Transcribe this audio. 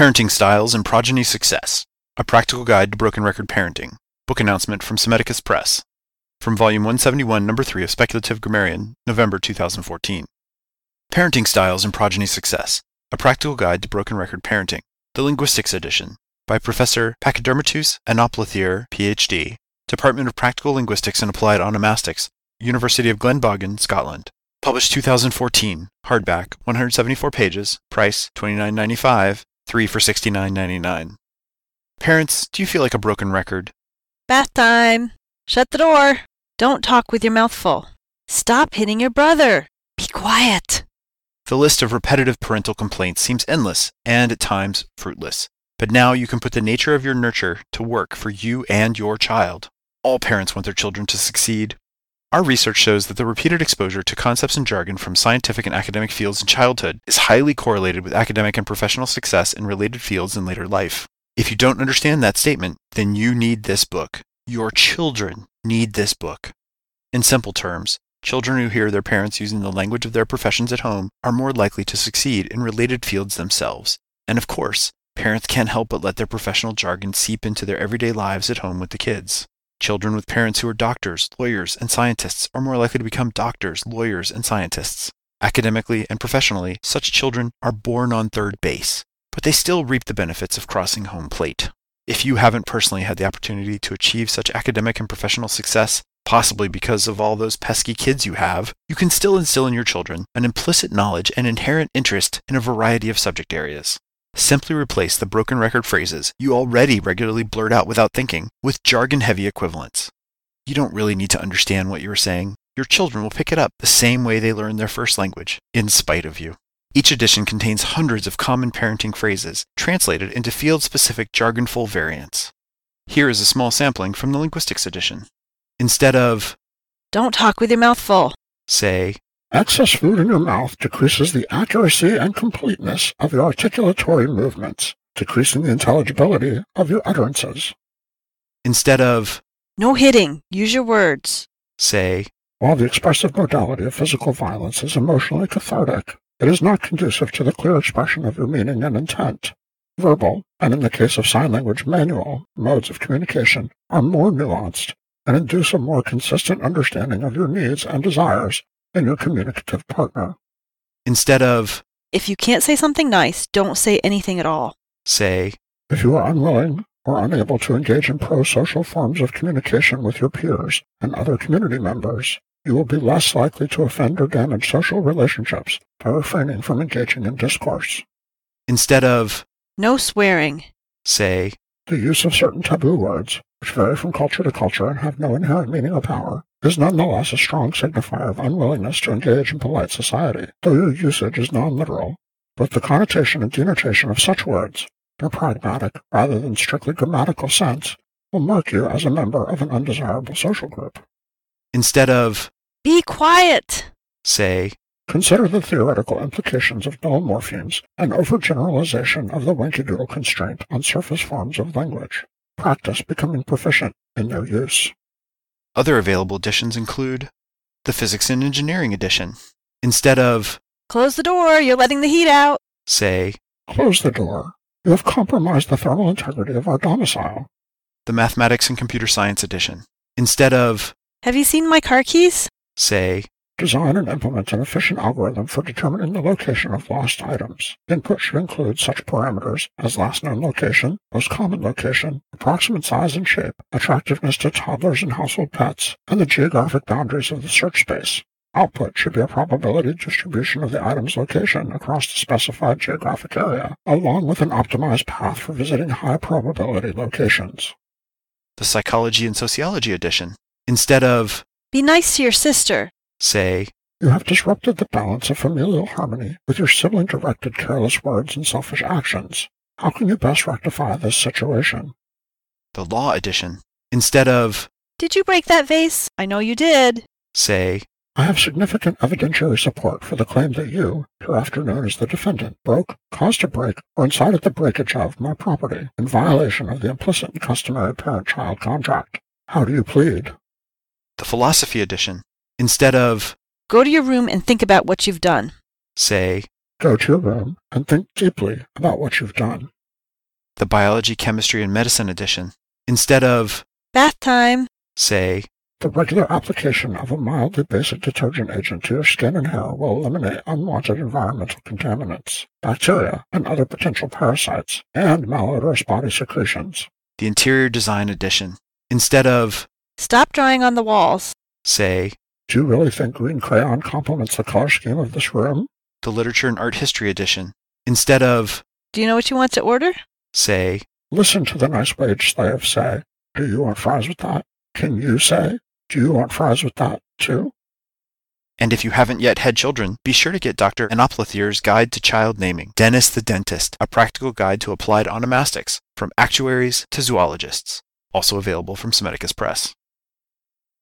Parenting Styles and Progeny Success A Practical Guide to Broken Record Parenting. Book announcement from Psammeticus Press. From Volume 171, Number 3 of Speculative Grammarian, November 2014. Parenting Styles and Progeny Success A Practical Guide to Broken Record Parenting. The Linguistics Edition. By Professor Pachydermatous Anoplathier, Ph.D., Department of Practical Linguistics and Applied Onomastics, University of Glenboggin, Scotland. Published 2014. Hardback, 174 pages. Price, $29.95. 3 for $69.99. Parents, do you feel like a broken record? Bath time. Shut the door. Don't talk with your mouth full. Stop hitting your brother. Be quiet. The list of repetitive parental complaints seems endless and at times fruitless. But now you can put the nature of your nurture to work for you and your child. All parents want their children to succeed. Our research shows that the repeated exposure to concepts and jargon from scientific and academic fields in childhood is highly correlated with academic and professional success in related fields in later life. If you don't understand that statement, then you need this book. Your children need this book. In simple terms, children who hear their parents using the language of their professions at home are more likely to succeed in related fields themselves. And of course, parents can't help but let their professional jargon seep into their everyday lives at home with the kids. Children with parents who are doctors, lawyers, and scientists are more likely to become doctors, lawyers, and scientists. Academically and professionally, such children are born on third base, but they still reap the benefits of crossing home plate. If you haven't personally had the opportunity to achieve such academic and professional success, possibly because of all those pesky kids you have, you can still instill in your children an implicit knowledge and inherent interest in a variety of subject areas. Simply replace the broken record phrases you already regularly blurt out without thinking with jargon heavy equivalents. You don't really need to understand what you're saying. Your children will pick it up the same way they learn their first language, in spite of you. Each edition contains hundreds of common parenting phrases translated into field specific jargonful variants. Here is a small sampling from the Linguistics edition. Instead of, Don't talk with your mouth full. say, Excess food in your mouth decreases the accuracy and completeness of your articulatory movements, decreasing the intelligibility of your utterances. instead of, No hitting. Use your words. say, While the expressive modality of physical violence is emotionally cathartic, it is not conducive to the clear expression of your meaning and intent. Verbal, and in the case of sign language, manual, modes of communication are more nuanced and induce a more consistent understanding of your needs and desires in your communicative partner. instead of, If you can't say something nice, don't say anything at all. say, If you are unwilling or unable to engage in pro-social forms of communication with your peers and other community members, you will be less likely to offend or damage social relationships by refraining from engaging in discourse. instead of, No swearing. say, The use of certain taboo words, which vary from culture to culture and have no inherent meaning or power, is nonetheless a strong signifier of unwillingness to engage in polite society, though your usage is non-literal. Both the connotation and denotation of such words, their pragmatic rather than strictly grammatical sense, will mark you as a member of an undesirable social group. instead of, Be quiet. say, Consider the theoretical implications of null morphemes and overgeneralization of the Wenki-Doodle constraint on surface forms of language. Practice becoming proficient in their use. Other available editions include the Physics and Engineering edition. Instead of, Close the door. You're letting the heat out. say, Close the door. You have compromised the thermal integrity of our domicile. the Mathematics and Computer Science edition. Instead of, Have you seen my car keys? say, Design and implement an efficient algorithm for determining the location of lost items. Input should include such parameters as last known location, most common location, approximate size and shape, attractiveness to toddlers and household pets, and the geographic boundaries of the search space. Output should be a probability distribution of the item's location across the specified geographic area, along with an optimized path for visiting high probability locations. the Psychology and Sociology edition. Instead of, Be nice to your sister. Say, You have disrupted the balance of familial harmony with your sibling directed careless words and selfish actions. How can you best rectify this situation? the Law edition. Instead of, Did you break that vase? I know you did. say, I have significant evidentiary support for the claim that you, hereafter known as the defendant, broke, caused a break, or incited the breakage of my property in violation of the implicit and customary parent-child contract. How do you plead? the Philosophy edition. Instead of, Go to your room and think about what you've done. say, Go to your room and think deeply about what you've done. the Biology, Chemistry, and Medicine edition. Instead of, Bath time. say, The regular application of a mildly basic detergent agent to your skin and hair will eliminate unwanted environmental contaminants, bacteria, and other potential parasites, and malodorous body secretions. the Interior Design edition. Instead of, Stop drawing on the walls. say, Do you really think green crayon complements the color scheme of this room? the Literature and Art History edition. Instead of, Do you know what you want to order? say, Listen to the nice wage slave say, Do you want fries with that? Can you say, Do you want fries with that, too? And if you haven't yet had children, be sure to get Dr. Anoplothier's Guide to Child Naming, Dennis the Dentist, a practical guide to applied onomastics, from actuaries to zoologists, also available from Psammeticus Press.